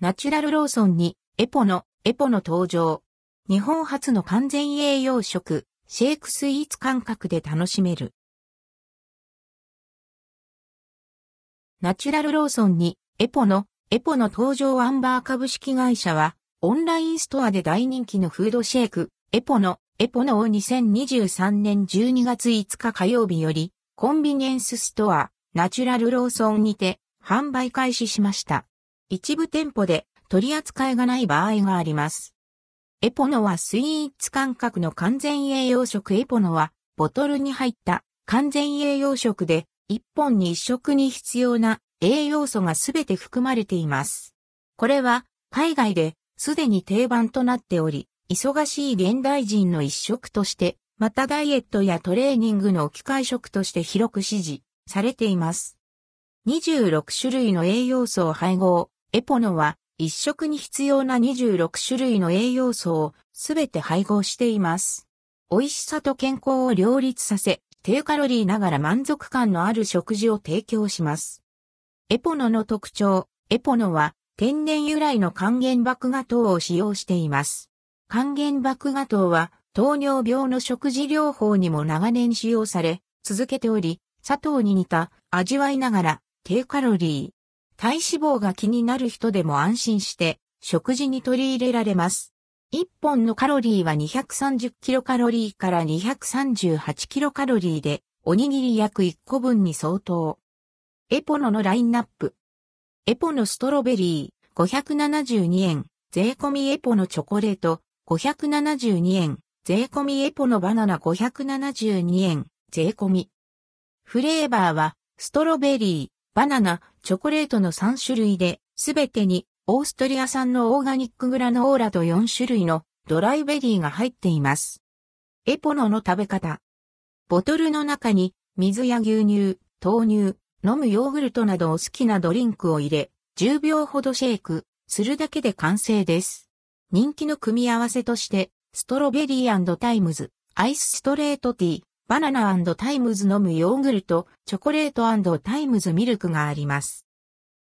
ナチュラルローソンにエポの、エポの登場。日本初の完全栄養食、シェイクスイーツ感覚で楽しめる。ナチュラルローソンにエポの、エポの登場アンバー株式会社は、オンラインストアで大人気のフードシェイク、エポの、エポのを2023年12月5日火曜日より、コンビニエンスストア、ナチュラルローソンにて、販売開始しました。一部店舗で取り扱いがない場合があります。エポノはスイーツ感覚の完全栄養食エポノはボトルに入った完全栄養食で一本に一食に必要な栄養素がすべて含まれています。これは海外ですでに定番となっており、忙しい現代人の一食として、またダイエットやトレーニングの置き換え食として広く支持されています。26種類の栄養素を配合、エポノは一食に必要な26種類の栄養素をすべて配合しています。美味しさと健康を両立させ、低カロリーながら満足感のある食事を提供します。エポノの特徴、エポノは天然由来の還元麦芽糖を使用しています。還元麦芽糖は糖尿病の食事療法にも長年使用され続けており、砂糖に似た味わいながら低カロリー、体脂肪が気になる人でも安心して食事に取り入れられます。1本のカロリーは230キロカロリーから238キロカロリーで、おにぎり約1個分に相当。エポノのラインナップ。エポノストロベリー572円、税込みエポノチョコレート572円、税込みエポノバナナ572円、税込み。フレーバーは、ストロベリー、バナナ、チョコレートの3種類で、すべてにオーストリア産のオーガニックグラノーラと4種類のドライベリーが入っています。エポノの食べ方。ボトルの中に水や牛乳、豆乳、飲むヨーグルトなどお好きなドリンクを入れ、10秒ほどシェイクするだけで完成です。人気の組み合わせとして、ストロベリー times、アイスストレートティー、バナナ times 飲むヨーグルト、チョコレート times ミルクがあります。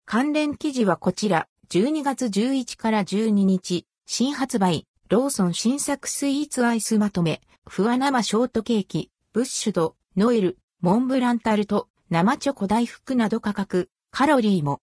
関連記事はこちら、12月11から12日、新発売、ローソン新作スイーツアイスまとめ、ふわ生ショートケーキ、ブッシュドノエル、モンブランタルト、生チョコ大福など価格、カロリーも。